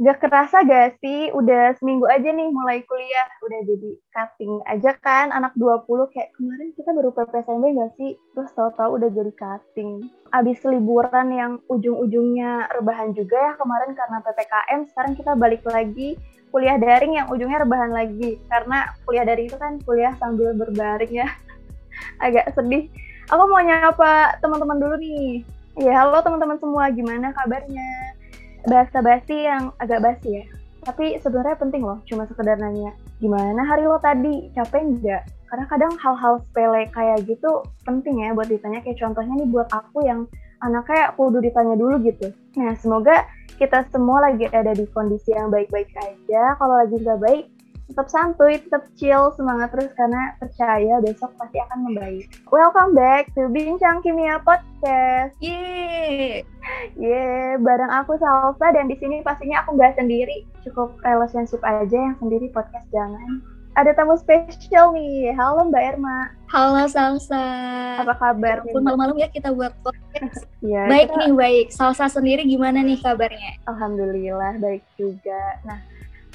Gak kerasa gak sih, udah seminggu aja nih mulai kuliah, udah jadi cutting aja kan, anak 20 kayak kemarin kita baru PPSMB gak sih? Terus tahu-tahu udah jadi cutting. Abis liburan yang ujung-ujungnya rebahan juga ya kemarin karena PPKM, sekarang kita balik lagi kuliah daring yang ujungnya rebahan lagi. Karena kuliah daring itu kan kuliah sambil berbaring ya. Agak sedih. Aku mau nyapa teman-teman dulu nih. Ya, halo teman-teman semua, gimana kabarnya? Bahasa basi yang agak basi ya. Tapi sebenarnya penting loh, cuma sekedar nanya, gimana hari lo tadi? Capek nggak? Karena kadang hal-hal sepele kayak gitu penting ya buat ditanya. Kayak contohnya nih buat aku yang anaknya kudu ditanya dulu gitu. Nah, semoga kita semua lagi ada di kondisi yang baik-baik aja. Kalau lagi nggak baik, tetap santuy, tetap chill, semangat terus karena percaya besok pasti akan membaik. Welcome back to Bincang Kimia Podcast. Yeay. Yeay, bareng aku Salsa dan di sini pastinya aku nggak sendiri, cukup relationship aja yang sendiri podcast jangan. Ada tamu spesial nih. Halo Mbak Erma. Halo Salsa. Apa kabar? Pun malam-malam ya kita buat podcast. ya, baik kita... nih, baik. Salsa sendiri gimana nih kabarnya? Alhamdulillah baik juga. Nah,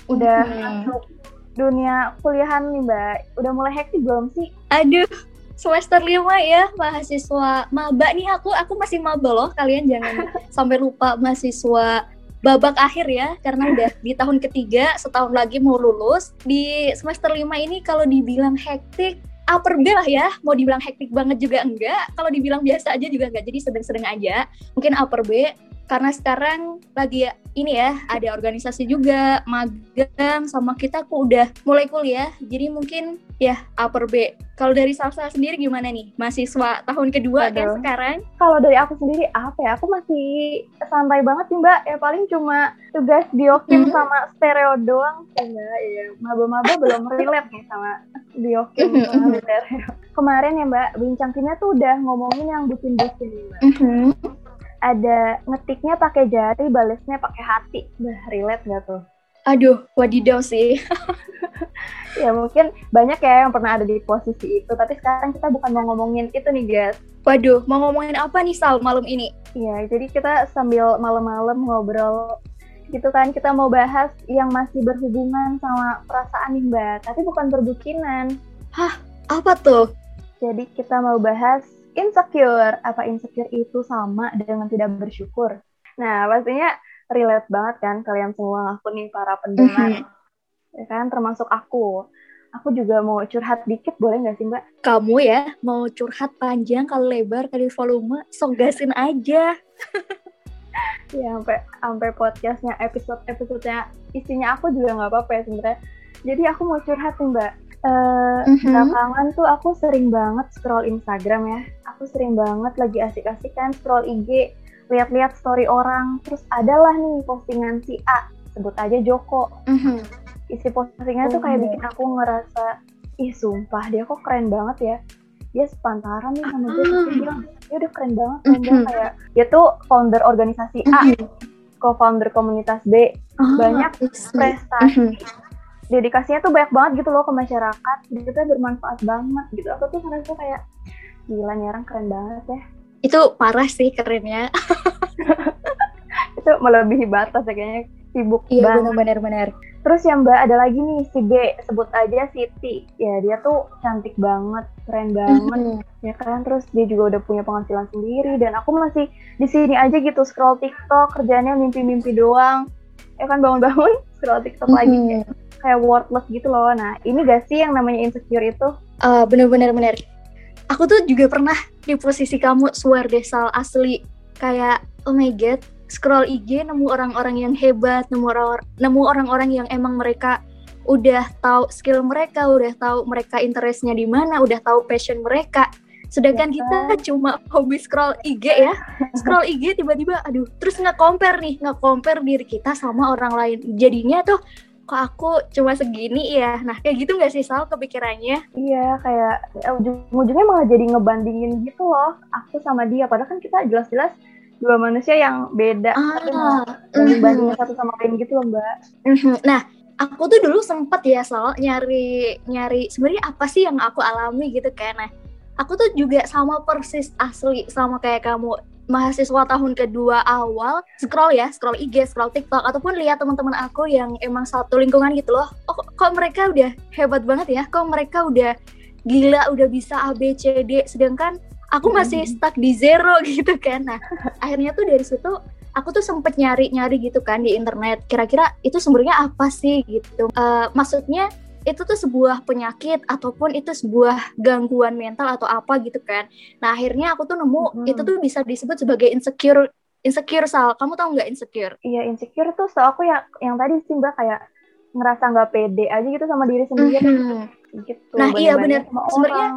udah Hmm. Dunia kuliahan nih Mbak. Udah mulai hektik belum sih? Aduh, semester 5 ya mahasiswa maba nih aku. Aku masih maba loh kalian jangan sampai lupa mahasiswa babak akhir ya karena udah di tahun ketiga setahun lagi mau lulus. Di semester 5 ini kalau dibilang hektik upper B lah ya. Mau dibilang hektik banget juga enggak. Kalau dibilang biasa aja juga enggak jadi sedang-sedang aja. Mungkin upper B karena sekarang lagi ini ya ada organisasi juga magang sama kita aku udah mulai kuliah jadi mungkin ya upper B kalau dari Salsa sendiri gimana nih mahasiswa tahun kedua kan Aduh. sekarang Kalau dari aku sendiri apa ya? Aku masih santai banget sih Mbak. Ya paling cuma tugas biokim Mhm. sama stereo doang sih Mbak. Ya, maba-maba belum relate nih sama biokim Mhm, sama mhm. stereo. Kemarin ya Mbak, bincang kimia tuh udah ngomongin yang bucin-bucin nih Mbak. Mhm. Ada ngetiknya pakai jari, balesnya pakai hati. Bah, relate nggak tuh? aduh wadidaw sih Ya mungkin banyak ya yang pernah ada di posisi itu. Tapi sekarang kita bukan mau ngomongin itu nih guys. waduh mau ngomongin apa nih Sal malam ini Iya, jadi kita sambil malam-malam ngobrol gitu kan, kita mau bahas yang masih berhubungan sama perasaan nih Mbak, tapi bukan berbucinan. apa tuh Jadi kita mau bahas insecure. Apa insecure itu sama dengan tidak bersyukur? Nah, pastinya relate banget kan kalian semua aku nih para pendengar. Ya kan, termasuk aku. Aku juga mau curhat dikit, boleh nggak sih Mbak? kamu ya mau curhat panjang kali lebar kali volume sok gasin aja ya sampai sampai podcastnya episode episodenya isinya aku juga nggak apa-apa ya sebenarnya jadi aku mau curhat nih mbak Eh, Mhm. belakangan tuh aku sering banget scroll Instagram ya aku sering banget lagi asik-asik kan scroll IG lihat-lihat story orang terus adalah nih postingan si A sebut aja Joko Mhm. isi postingannya tuh kayak Oh. bikin aku ngerasa ih sumpah dia kok keren banget ya dia sepantaran nih sama gue Ah. dia bilang dia udah keren banget keren banget kayak dia tuh founder organisasi A Mhm. co-founder komunitas B Ah, banyak prestasi Mhm. Dedikasinya tuh banyak banget gitu loh ke masyarakat. Itu tuh bermanfaat banget gitu. Aku tuh ngerasa kayak gila nih orang keren banget ya. Itu parah sih kerennya. Itu melebihi batas ya kayaknya. Sibuk iya banget. benar-benar terus yang mbak ada lagi nih si B. Sebut aja Siti. Ya dia tuh cantik banget keren banget. Ya kan? Terus dia juga udah punya penghasilan sendiri. Dan aku masih di sini aja gitu scroll TikTok kerjanya mimpi-mimpi doang. Ya kan? Bangun-bangun scroll TikTok lagi. Mhm. Kayak worthless gitu loh nah ini gak sih yang namanya insecure itu Ah, bener-bener bener. Aku tuh juga pernah di posisi kamu swear deh Sal asli kayak oh my god scroll IG nemu orang-orang yang hebat, nemu orang nemu orang-orang yang emang mereka udah tahu skill mereka, udah tahu mereka interestnya di mana, udah tahu passion mereka. Sedangkan Ya kita cuma hobi scroll IG ya, scroll IG tiba-tiba, aduh, terus nggak compare nih, nggak compare diri kita sama orang lain. Jadinya tuh kok aku cuma segini ya. Nah kayak gitu nggak sih Sal kepikirannya? iya kayak eh, ujung-ujungnya malah jadi ngebandingin gitu loh aku sama dia padahal kan kita jelas-jelas dua manusia yang beda tapi malah Ah, banding-bandingin satu sama lain gitu loh mbak mhm. Nah, aku tuh dulu sempet ya soal nyari nyari sebenarnya apa sih yang aku alami gitu kan. Nah, aku tuh juga sama persis asli sama kayak kamu mahasiswa tahun kedua awal scroll ya scroll IG scroll TikTok ataupun lihat teman-teman aku yang emang satu lingkungan gitu loh. Oh kok mereka udah hebat banget ya? Kok mereka udah gila udah bisa A B C D sedangkan aku masih stuck di zero gitu kan. Nah akhirnya tuh dari situ aku tuh sempet nyari-nyari gitu kan di internet kira-kira itu sumbernya apa sih gitu. Uh, maksudnya itu tuh sebuah penyakit ataupun itu sebuah gangguan mental atau apa gitu kan. Nah akhirnya aku tuh nemu hmm. itu tuh bisa disebut sebagai insecure insecure sal. Kamu tau nggak insecure? Iya insecure tuh so aku ya yang tadi sih mbak kayak ngerasa nggak pede aja gitu sama diri sendiri. Mm -hmm. Gitu. Nah iya benar. Sebenarnya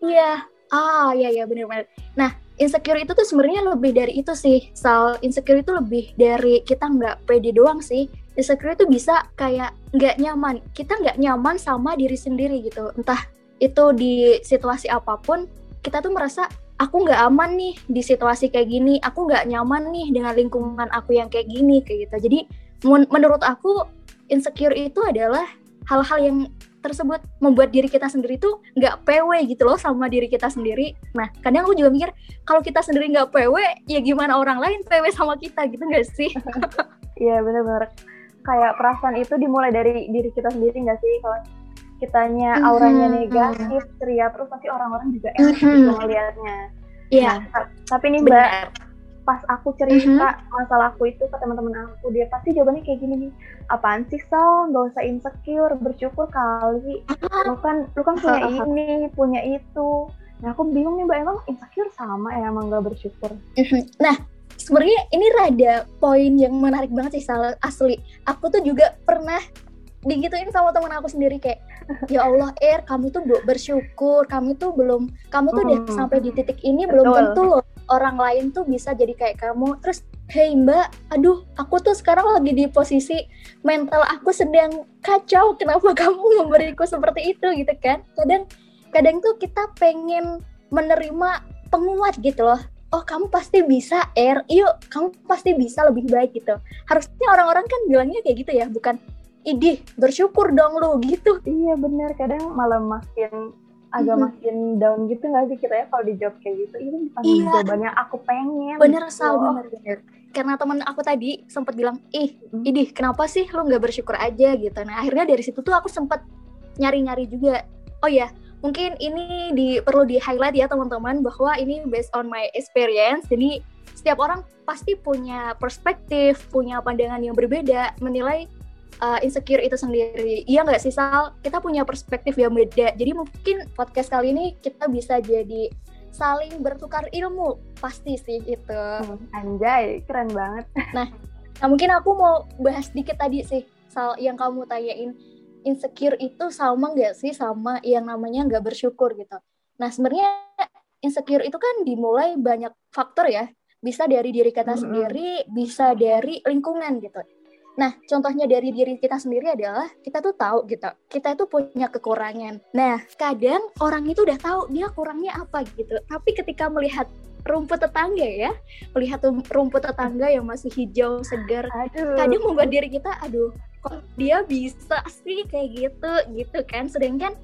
iya. Ah iya iya benar-benar. Nah insecure itu tuh sebenarnya lebih dari itu sih. Sal insecure itu lebih dari kita nggak pede doang sih insecure itu bisa kayak nggak nyaman. Kita nggak nyaman sama diri sendiri gitu. Entah itu di situasi apa pun kita tuh merasa aku nggak aman nih di situasi kayak gini. Aku nggak nyaman nih dengan lingkungan aku yang kayak gini kayak gitu. Jadi menurut aku insecure itu adalah hal-hal yang tersebut membuat diri kita sendiri tuh nggak PW gitu loh sama diri kita sendiri. Nah, kadang aku juga mikir kalau kita sendiri nggak PW, ya gimana orang lain PW sama kita gitu nggak sih? Iya benar-benar kayak perasaan itu dimulai dari diri kita sendiri nggak sih? Kalau kitanya mhm, auranya mm-hmm. negatif ceria terus pasti orang-orang juga enak gitu melihatnya iya. Yeah. nah, tapi nih mbak pas aku cerita mm-hmm. masalahku itu ke teman-teman aku dia pasti jawabannya kayak gini nih apaan sih Sal nggak usah insecure bersyukur kali. Lu kan lu kan punya ini punya itu. Nah aku bingung nih mbak emang insecure sama ya? Emang gak bersyukur? Mhm. nah sebenarnya ini rada poin yang menarik banget sih Sal asli. Aku tuh juga pernah digituin sama teman aku sendiri kayak ya Allah Er kamu tuh bersyukur. Kamu tuh belum kamu tuh udah hmm. sampai di titik ini belum tentu loh orang lain tuh bisa jadi kayak kamu. Terus Hei mbak, aduh aku tuh sekarang lagi di posisi mental aku sedang kacau. Kenapa kamu memberiku seperti itu? Gitu kan. Kadang kadang tuh kita pengen menerima penguat gitu loh oh kamu pasti bisa er. Yuk kamu pasti bisa lebih baik gitu. Harusnya orang-orang kan bilangnya kayak gitu ya bukan idih bersyukur dong lu gitu. Iya bener. Kadang malah makin agak hmm. makin down gitu gak sih kita ya kalau di job kayak gitu? Ini pas iya. jawabannya aku pengen bener gitu. sal bener bener. Karena temen aku tadi sempat bilang ih hmm. idih kenapa sih lu nggak bersyukur aja? Gitu. Nah akhirnya dari situ tuh aku sempat nyari-nyari juga oh ya mungkin ini di, perlu di highlight ya teman-teman bahwa ini based on my experience. Jadi setiap orang pasti punya perspektif punya pandangan yang berbeda menilai uh, insecure itu sendiri. Iya nggak sih Sal? Kita punya perspektif yang beda. Jadi mungkin podcast kali ini kita bisa jadi saling bertukar ilmu. Pasti sih itu hmm, anjay. Keren banget. Nah nah mungkin aku mau bahas dikit tadi sih Sal yang kamu tanyain insecure itu sama nggak sih sama yang namanya nggak bersyukur gitu. Nah sebenarnya insecure itu kan dimulai banyak faktor ya. Bisa dari diri kita mm -hmm. sendiri, bisa dari lingkungan gitu. Nah, contohnya dari diri kita sendiri adalah kita tuh tahu gitu, kita itu punya kekurangan. Nah, kadang orang itu udah tahu dia kurangnya apa gitu, tapi ketika melihat rumput tetangga ya, melihat rumput tetangga yang masih hijau segar, aduh. kadang membuat diri kita, aduh, kok dia bisa sih kayak gitu gitu kan? Sedangkan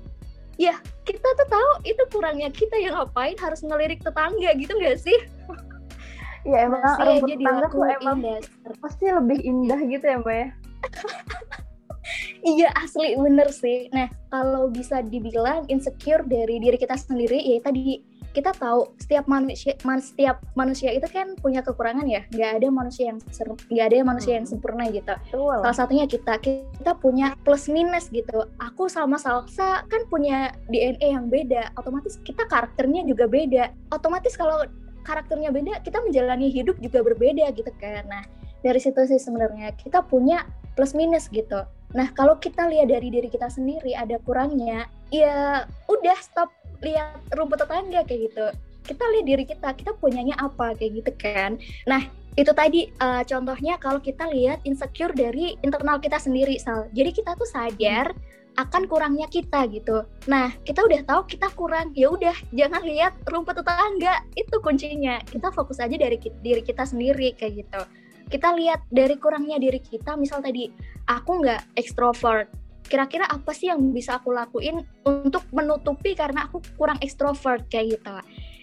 ya kita tuh tahu itu kurangnya kita yang ngapain harus ngelirik tetangga gitu gak sih? Ya emang Masih rumput aja tetangga tuh emang dasar. pasti lebih indah gitu ya mbak ya? Iya asli bener sih. Nah kalau bisa dibilang insecure dari diri kita sendiri ya tadi kita tahu setiap manusia man, setiap manusia itu kan punya kekurangan ya. Nggak ada manusia yang nggak ada manusia yang sempurna gitu. Betul. salah satunya kita. Kita punya plus minus gitu. Aku sama Salsa kan punya DNA yang beda. Otomatis kita karakternya juga beda. Otomatis kalau karakternya beda kita menjalani hidup juga berbeda gitu kan. Nah dari situ sih sebenarnya kita punya plus minus gitu. Nah kalau kita lihat dari diri kita sendiri ada kurangnya ya udah stop lihat rumput tetangga kayak gitu. Kita lihat diri kita kita punyanya apa kayak gitu kan. Nah itu tadi uh, contohnya kalau kita lihat insecure dari internal kita sendiri sal. Jadi kita tuh sadar akan kurangnya kita gitu. Nah kita udah tahu kita kurang ya udah jangan lihat rumput tetangga. Itu kuncinya. Kita fokus aja dari diri kita sendiri kayak gitu. Kita lihat dari kurangnya diri kita misal tadi aku nggak ekstrovert kira-kira apa sih yang bisa aku lakuin untuk menutupi karena aku kurang ekstrovert kayak gitu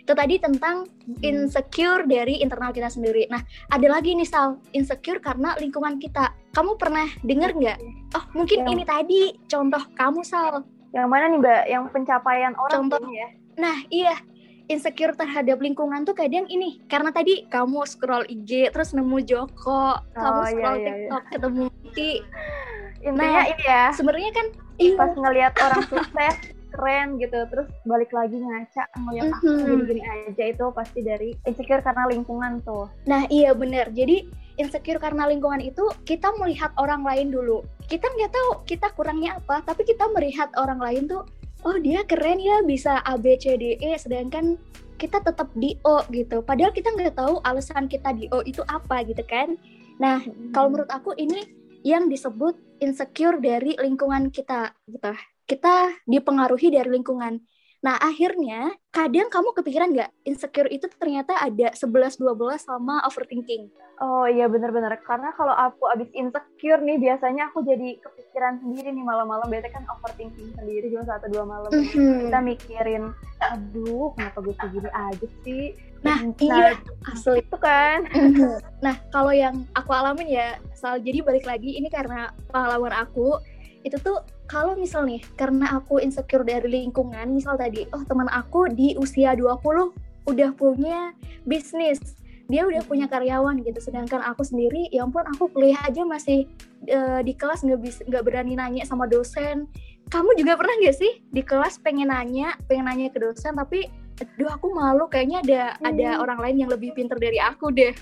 itu tadi tentang hmm. insecure dari internal kita sendiri. Nah, ada lagi nih Sal, insecure karena lingkungan kita. Kamu pernah denger nggak? Oh, mungkin yang... ini tadi contoh kamu Sal. Yang mana nih Mbak? Yang pencapaian orang contoh ya? Nah, iya. Insecure terhadap lingkungan tuh kadang ini karena tadi kamu scroll IG terus nemu Joko, oh, kamu iya, scroll iya, iya, TikTok iya. ketemu Ti. Intinya nah, ini ya. Sebenarnya kan pas ngelihat orang sukses keren gitu terus balik lagi ngaca ngeliat mm -hmm. gini-gini aja itu pasti dari insecure karena lingkungan tuh nah iya bener jadi insecure karena lingkungan itu kita melihat orang lain dulu kita nggak tahu kita kurangnya apa tapi kita melihat orang lain tuh oh dia keren ya bisa A B C D E sedangkan kita tetap di O gitu padahal kita nggak tahu alasan kita di O itu apa gitu kan nah hmm. kalau menurut aku ini yang disebut insecure dari lingkungan kita gitu kita dipengaruhi dari lingkungan. Nah, akhirnya kadang kamu kepikiran nggak insecure itu ternyata ada 11-12 sama overthinking. Oh iya bener-bener. Karena kalau aku abis insecure nih, biasanya aku jadi kepikiran sendiri nih malam-malam. Biasanya kan overthinking sendiri jam satu dua malam. Mm -hmm. Kita mikirin, aduh kenapa gue segini aja sih. Nah, nah iya asli. Itu kan. Mhm. nah, kalau yang aku alamin ya, Sal, jadi balik lagi ini karena pengalaman aku, itu tuh kalau misal nih karena aku insecure dari lingkungan misal tadi oh teman aku di usia 20 udah punya bisnis. Dia udah punya karyawan gitu. Sedangkan aku sendiri ya ampun aku kuliah aja masih uh, di kelas nggak bisa nggak berani nanya sama dosen. Kamu juga pernah nggak sih di kelas pengen nanya pengen nanya ke dosen tapi aduh aku malu kayaknya ada hmm. ada orang lain yang lebih pinter dari aku deh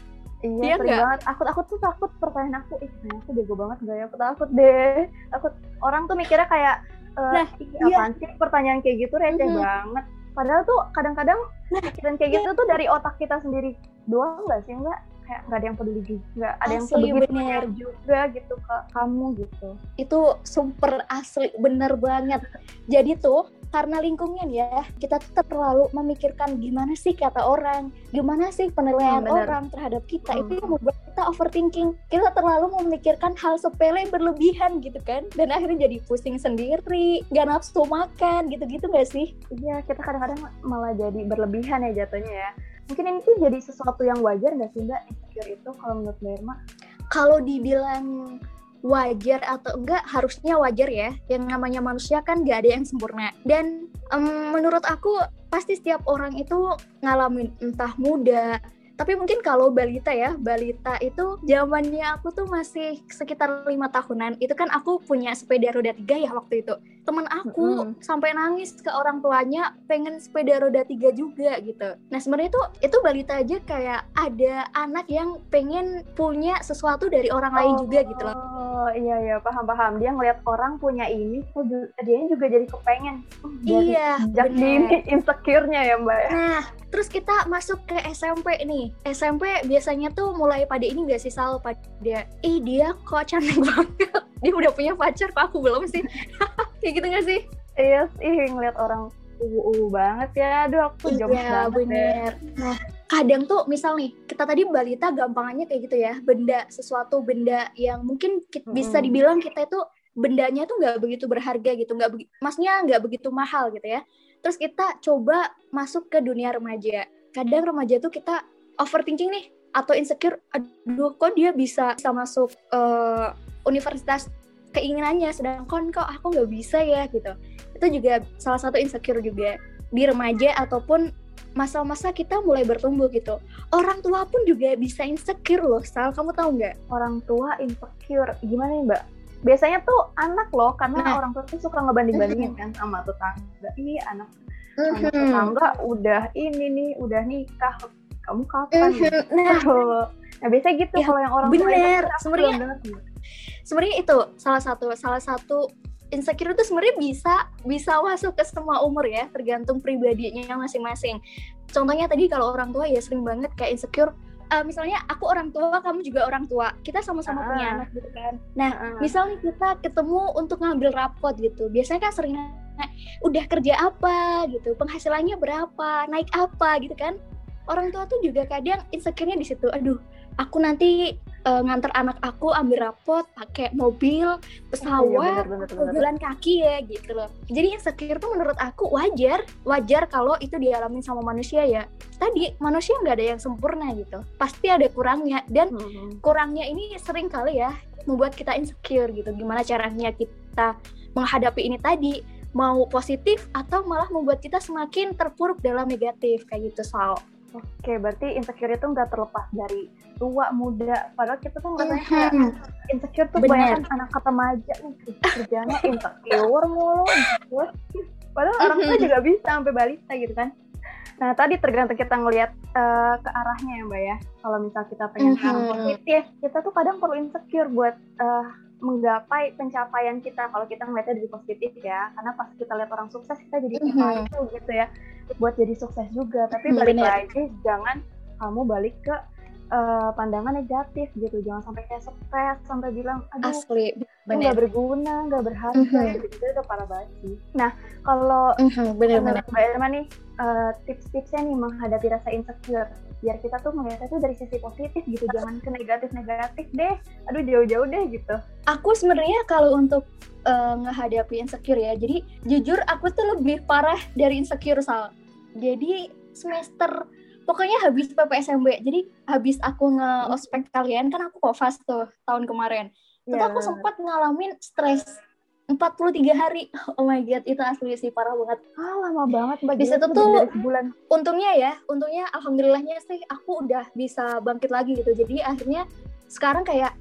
Iya, sering banget. Aku aku tuh takut pertanyaan aku, ih, aku bego banget gak ya? Aku takut deh. Takut orang tuh mikirnya kayak, e, nah, iya. apaan sih pertanyaan kayak gitu receh mm -hmm. banget. Padahal tuh kadang-kadang nah, pikiran kayak gitu tuh dari otak kita sendiri doang nggak sih enggak? Kayak nggak ada yang peduli juga, ada asli, yang peduli bener. juga gitu ke kamu gitu. Itu super asli, bener banget. Jadi tuh karena lingkungan ya kita tuh terlalu memikirkan gimana sih kata orang gimana sih penilaian hmm, orang terhadap kita hmm. itu yang membuat kita overthinking kita terlalu memikirkan hal sepele berlebihan gitu kan dan akhirnya jadi pusing sendiri gak nafsu makan gitu-gitu gak sih iya kita kadang-kadang malah jadi berlebihan ya jatuhnya ya mungkin ini tuh jadi sesuatu yang wajar gak sih mbak? Insecure itu kalau menurut mbak Irma? Kalau dibilang wajar atau enggak harusnya wajar ya. Yang namanya manusia kan gak ada yang sempurna. Dan um, menurut aku pasti setiap orang itu ngalamin entah muda tapi mungkin kalau balita ya, balita itu zamannya aku tuh masih sekitar lima tahunan. Itu kan aku punya sepeda roda tiga ya waktu itu. Temen aku mm. sampai nangis ke orang tuanya pengen sepeda roda tiga juga gitu. Nah sebenarnya itu itu balita aja kayak ada anak yang pengen punya sesuatu dari orang oh, lain juga gitu loh. Oh iya iya paham paham. Dia ngeliat orang punya ini, dia juga jadi kepengen. Oh, iya. Jadi insecure-nya ya mbak. Ya? Nah terus kita masuk ke SMP nih SMP biasanya tuh mulai pada ini gak sih Sal pada ih dia kok cantik banget dia udah punya pacar kok aku belum sih kayak gitu gak sih iya sih ngeliat orang uwu banget ya aduh aku iya, banget bener. Ya. nah kadang tuh misal nih kita tadi balita gampangannya kayak gitu ya benda sesuatu benda yang mungkin kita, hmm. bisa dibilang kita itu bendanya tuh nggak begitu berharga gitu nggak maksudnya nggak begitu mahal gitu ya terus kita coba masuk ke dunia remaja kadang remaja tuh kita overthinking nih atau insecure aduh kok dia bisa bisa masuk uh, universitas keinginannya sedangkan kok aku nggak bisa ya gitu. Itu juga salah satu insecure juga di remaja ataupun masa-masa kita mulai bertumbuh gitu. Orang tua pun juga bisa insecure loh Sal. Kamu tahu nggak? Orang tua insecure. Gimana nih mbak? Biasanya tuh anak loh karena nah. orang tua tuh suka ngebanding-bandingin kan sama tetangga. Ini anak tetangga udah ini nih udah nikah. Kamu kapan? Nah, nah biasanya gitu ya, kalau yang orang bener. sebenarnya sebenarnya itu salah satu salah satu insecure itu sebenarnya bisa bisa masuk ke semua umur ya tergantung pribadinya masing-masing. Contohnya tadi kalau orang tua ya sering banget kayak insecure uh, misalnya aku orang tua, kamu juga orang tua, kita sama-sama uh, punya anak gitu kan. Nah, uh, misalnya kita ketemu untuk ngambil rapot gitu, biasanya kan sering udah kerja apa? gitu, penghasilannya berapa, naik apa? gitu kan. orang tua tuh juga kadang insecure-nya di situ aduh aku nanti uh, nganter anak aku ambil rapot pakai mobil pesawat oh, iya, jalan kaki ya gitu loh. Jadi insecure tuh menurut aku wajar wajar kalau itu dialami sama manusia ya. Tadi manusia nggak ada yang sempurna gitu. Pasti ada kurangnya. Dan hmm. kurangnya ini sering kali ya membuat kita insecure gitu. Gimana caranya kita menghadapi ini tadi? Mau positif atau malah membuat kita semakin terpuruk dalam negatif kayak gitu Sal. Oke, berarti insecure itu nggak terlepas dari tua, muda. Padahal kita tuh nggak kayak mm-hmm. insecure tuh banyak anak kata maja nih kerjanya insecure mulu, insecure. Padahal orang tua mm-hmm. juga bisa sampai balita gitu kan. Nah, tadi tergantung kita ngelihat uh, ke arahnya ya, Mbak ya. Kalau misal kita pengen mm -hmm. positif, kita tuh kadang perlu insecure buat uh, menggapai pencapaian kita kalau kita ngeliatnya dari positif ya karena pas kita lihat orang sukses kita jadi mm -hmm. gitu ya buat jadi sukses juga tapi mm, balik lagi jangan kamu balik ke uh, pandangan negatif gitu. Jangan sampai kayak stres sampai bilang aduh asli nggak berguna nggak berharga mm -hmm. gitu. Itu udah parah banget sih. Nah kalau mm -hmm, bener-bener mbak Irma nih uh, tips-tipsnya nih menghadapi rasa insecure. Biar kita tuh melihatnya tuh dari sisi positif gitu. Jangan ke negatif-negatif deh. Aduh jauh-jauh deh gitu. Aku sebenarnya kalau untuk uh, ngehadapi insecure ya jadi jujur aku tuh lebih parah dari insecure sal. Jadi semester pokoknya habis PPSMB jadi habis aku nge-ospek kalian kan aku kok fast tuh tahun kemarin yeah. itu aku sempat ngalamin stres 43 hari. Oh my god, itu asli sih parah banget. Ah, lama banget Mbak. Di situ tuh bulan. Untungnya ya, untungnya alhamdulillahnya sih aku udah bisa bangkit lagi gitu. Jadi akhirnya sekarang kayak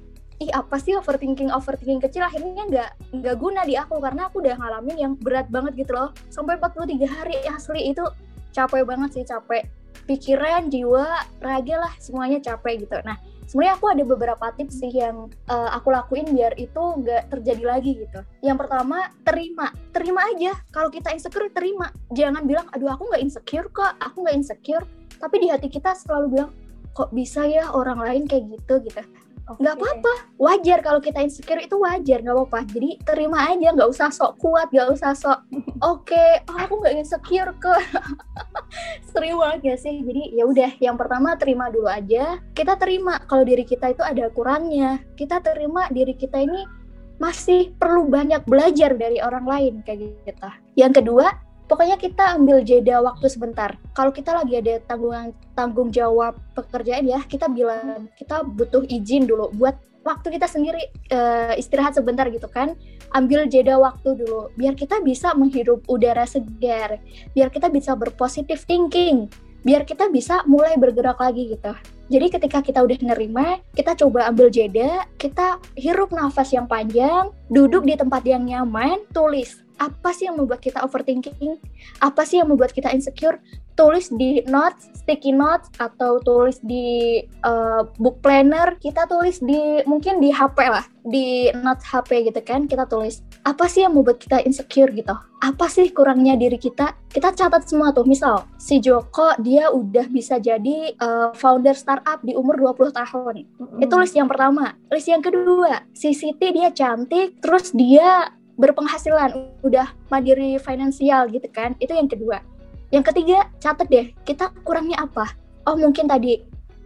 ih apa sih overthinking overthinking kecil akhirnya nggak nggak guna di aku karena aku udah ngalamin yang berat banget gitu loh sampai 43 hari asli itu capek banget sih capek pikiran jiwa raga lah semuanya capek gitu nah sebenarnya aku ada beberapa tips sih yang uh, aku lakuin biar itu nggak terjadi lagi gitu. Yang pertama terima, terima aja. Kalau kita insecure terima, jangan bilang aduh aku nggak insecure kok, aku nggak insecure. Tapi di hati kita selalu bilang kok bisa ya orang lain kayak gitu gitu nggak okay. apa-apa wajar kalau kita insecure itu wajar nggak apa-apa. Jadi terima aja nggak usah sok kuat nggak usah sok oke okay, oh, aku nggak insecure kok. Sering banget ya sih? Jadi ya udah yang pertama terima dulu aja. Kita terima kalau diri kita itu ada kurangnya. Kita terima diri kita ini masih perlu banyak belajar dari orang lain kayak gitu. Yang kedua pokoknya kita ambil jeda waktu sebentar. Kalau kita lagi ada tanggungan tanggung jawab pekerjaan ya, kita bilang kita butuh izin dulu buat waktu kita sendiri uh, istirahat sebentar gitu kan. Ambil jeda waktu dulu biar kita bisa menghirup udara segar, biar kita bisa berpositif thinking, biar kita bisa mulai bergerak lagi gitu. Jadi ketika kita udah nerima, kita coba ambil jeda, kita hirup nafas yang panjang, duduk di tempat yang nyaman, tulis apa sih yang membuat kita overthinking? Apa sih yang membuat kita insecure? Tulis di notes, sticky notes, atau tulis di uh, book planner. Kita tulis di mungkin di HP lah, di notes HP gitu kan. Kita tulis apa sih yang membuat kita insecure gitu? Apa sih kurangnya diri kita? Kita catat semua tuh. Misal si Joko dia udah bisa jadi uh, founder startup di umur 20 tahun. Mm-hmm. Itu list yang pertama. List yang kedua, si Siti dia cantik, terus dia berpenghasilan, udah mandiri finansial gitu kan. Itu yang kedua. Yang ketiga, catat deh, kita kurangnya apa? Oh, mungkin tadi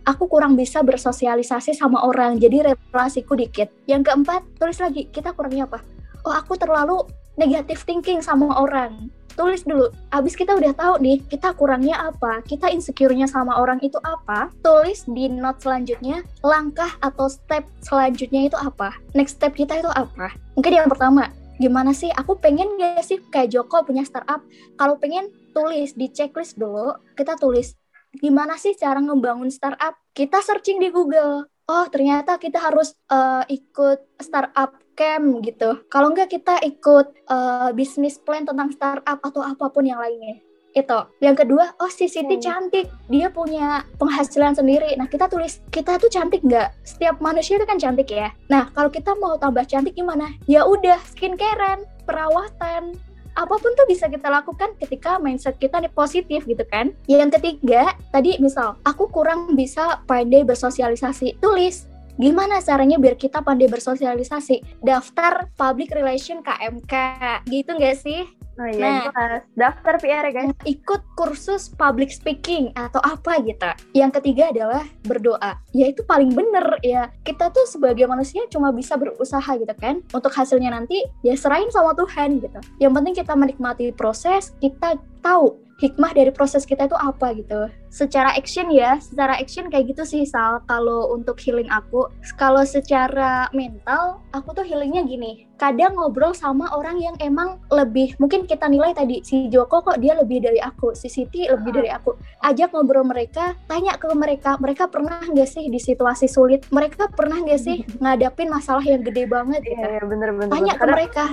aku kurang bisa bersosialisasi sama orang, jadi relasiku dikit. Yang keempat, tulis lagi, kita kurangnya apa? Oh, aku terlalu negative thinking sama orang. Tulis dulu, abis kita udah tahu nih, kita kurangnya apa, kita insecure-nya sama orang itu apa, tulis di note selanjutnya, langkah atau step selanjutnya itu apa, next step kita itu apa. Mungkin yang pertama, gimana sih aku pengen gak sih kayak Joko punya startup kalau pengen tulis di checklist dulu kita tulis gimana sih cara ngebangun startup kita searching di Google oh ternyata kita harus uh, ikut startup camp gitu. Kalau enggak kita ikut uh, bisnis plan tentang startup atau apa pun yang lainnya. Itu. Yang kedua oh si Siti hmm. cantik. Dia punya penghasilan sendiri. Nah kita tulis kita tuh cantik nggak? Setiap manusia itu kan cantik ya. Nah kalau kita mau tambah cantik gimana? Ya udah skincarean perawatan. Apa pun tuh bisa kita lakukan ketika mindset kita nih positif gitu kan. Yang ketiga, tadi misal aku kurang bisa pandai bersosialisasi, tulis gimana caranya biar kita pandai bersosialisasi. Daftar public relation KMK, gitu nggak sih? Oh iya, nah, jelas. Daftar PR ya guys. Ikut kursus public speaking atau apa gitu. Yang ketiga adalah berdoa. Ya itu paling bener ya. Kita tuh sebagai manusia cuma bisa berusaha gitu kan. Untuk hasilnya nanti ya serahin sama Tuhan gitu. Yang penting kita menikmati proses, kita tahu hikmah dari proses kita itu apa gitu. Secara action ya, secara action kayak gitu sih Sal. Kalau untuk healing aku, kalau secara mental, aku tuh healingnya gini. Kadang ngobrol sama orang yang emang lebih, mungkin kita nilai tadi si Joko kok dia lebih dari aku, si Siti lebih dari aku. Ajak ngobrol mereka, tanya ke mereka, mereka pernah nggak sih di situasi sulit? Mereka pernah nggak sih ngadapin masalah yang gede banget? Gitu? Iya, bener-bener. Tanya ke mereka.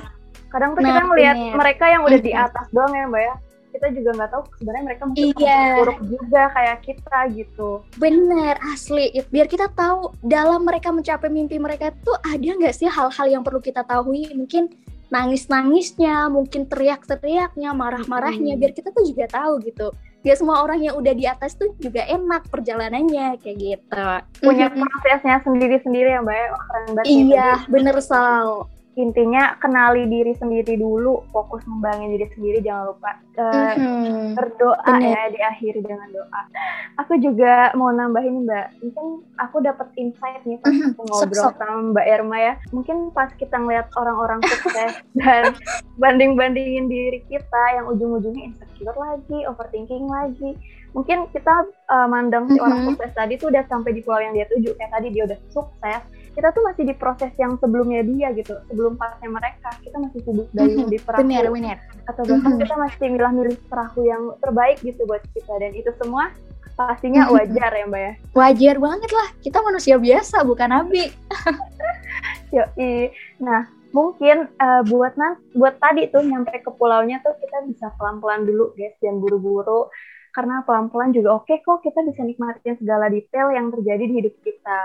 Kadang tuh nah, kita ngeliat mereka yang udah di atas doang ya Mbak ya kita juga nggak tahu sebenarnya mereka mungkin iya. buruk juga kayak kita gitu. Bener asli. Biar kita tahu dalam mereka mencapai mimpi mereka tuh ada nggak sih hal-hal yang perlu kita tahu Mungkin nangis-nangisnya, mungkin teriak-teriaknya, marah-marahnya, hmm. biar kita tuh juga tahu gitu. Ya semua orang yang udah di atas tuh juga enak perjalanannya kayak gitu. Punya prosesnya sendiri-sendiri ya Mbak. Ya? Keren banget. Iya, bener Sal intinya kenali diri sendiri dulu fokus membangun diri sendiri jangan lupa uh, mm-hmm. berdoa Bener. ya diakhiri dengan doa aku juga mau nambahin mbak mungkin aku dapat insight nih pas mm-hmm. aku ngobrol Sok-sok. sama mbak Irma ya mungkin pas kita ngeliat orang-orang sukses dan banding-bandingin diri kita yang ujung-ujungnya insecure lagi overthinking lagi mungkin kita uh, mandang si mm-hmm. orang sukses tadi tuh udah sampai di pulau yang dia tuju kayak tadi dia udah sukses kita tuh masih di proses yang sebelumnya dia gitu sebelum pasnya mereka kita masih sibuk dari mm-hmm. di perahu bener, bener. atau bahkan mm-hmm. kita masih milah-milih perahu yang terbaik gitu buat kita dan itu semua pastinya mm-hmm. wajar ya mbak ya wajar banget lah kita manusia biasa bukan nabi Yoi. nah mungkin uh, buat nanti buat tadi tuh nyampe ke pulaunya tuh kita bisa pelan-pelan dulu guys jangan buru-buru karena pelan-pelan juga oke okay kok kita bisa nikmatin segala detail yang terjadi di hidup kita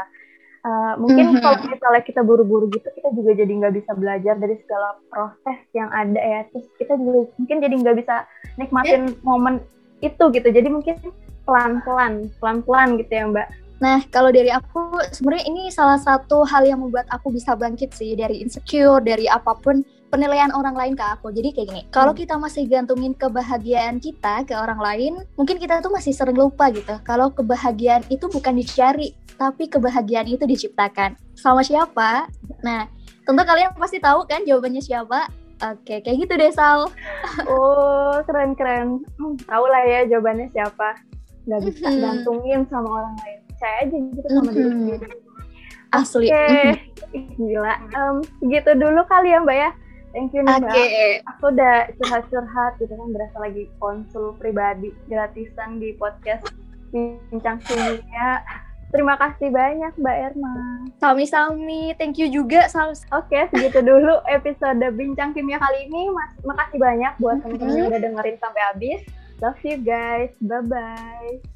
Uh, mungkin mm-hmm. kalau misalnya kita buru-buru gitu kita juga jadi nggak bisa belajar dari segala proses yang ada ya terus kita juga mungkin jadi nggak bisa nikmatin yeah. momen itu gitu jadi mungkin pelan-pelan pelan-pelan gitu ya mbak Nah, kalau dari aku sebenarnya ini salah satu hal yang membuat aku bisa bangkit sih dari insecure, dari apa pun penilaian orang lain ke aku. Jadi kayak gini, kalau hmm. kita masih gantungin kebahagiaan kita ke orang lain, mungkin kita tuh masih sering lupa gitu. Kalau kebahagiaan itu bukan dicari, tapi kebahagiaan itu diciptakan. Sama siapa? Nah, tentu kalian pasti tahu kan jawabannya siapa? Oke, kayak gitu deh Sal. Oh, keren-keren. Hmm, tahu lah ya jawabannya siapa. Gak bisa mm -hmm. gantungin sama orang lain percaya aja gitu sama mm-hmm. diri sendiri asli oke okay. gila um, gitu dulu kali ya mbak ya thank you nih mbak aku udah curhat-curhat gitu kan berasa lagi konsul pribadi gratisan di podcast bincang kimia Terima kasih banyak Mbak Erma. Sami-sami, thank you juga. Oke, okay, segitu dulu episode Bincang Kimia kali ini. Mas, makasih banyak buat teman-teman yang udah dengerin sampai habis. Love you guys. Bye-bye.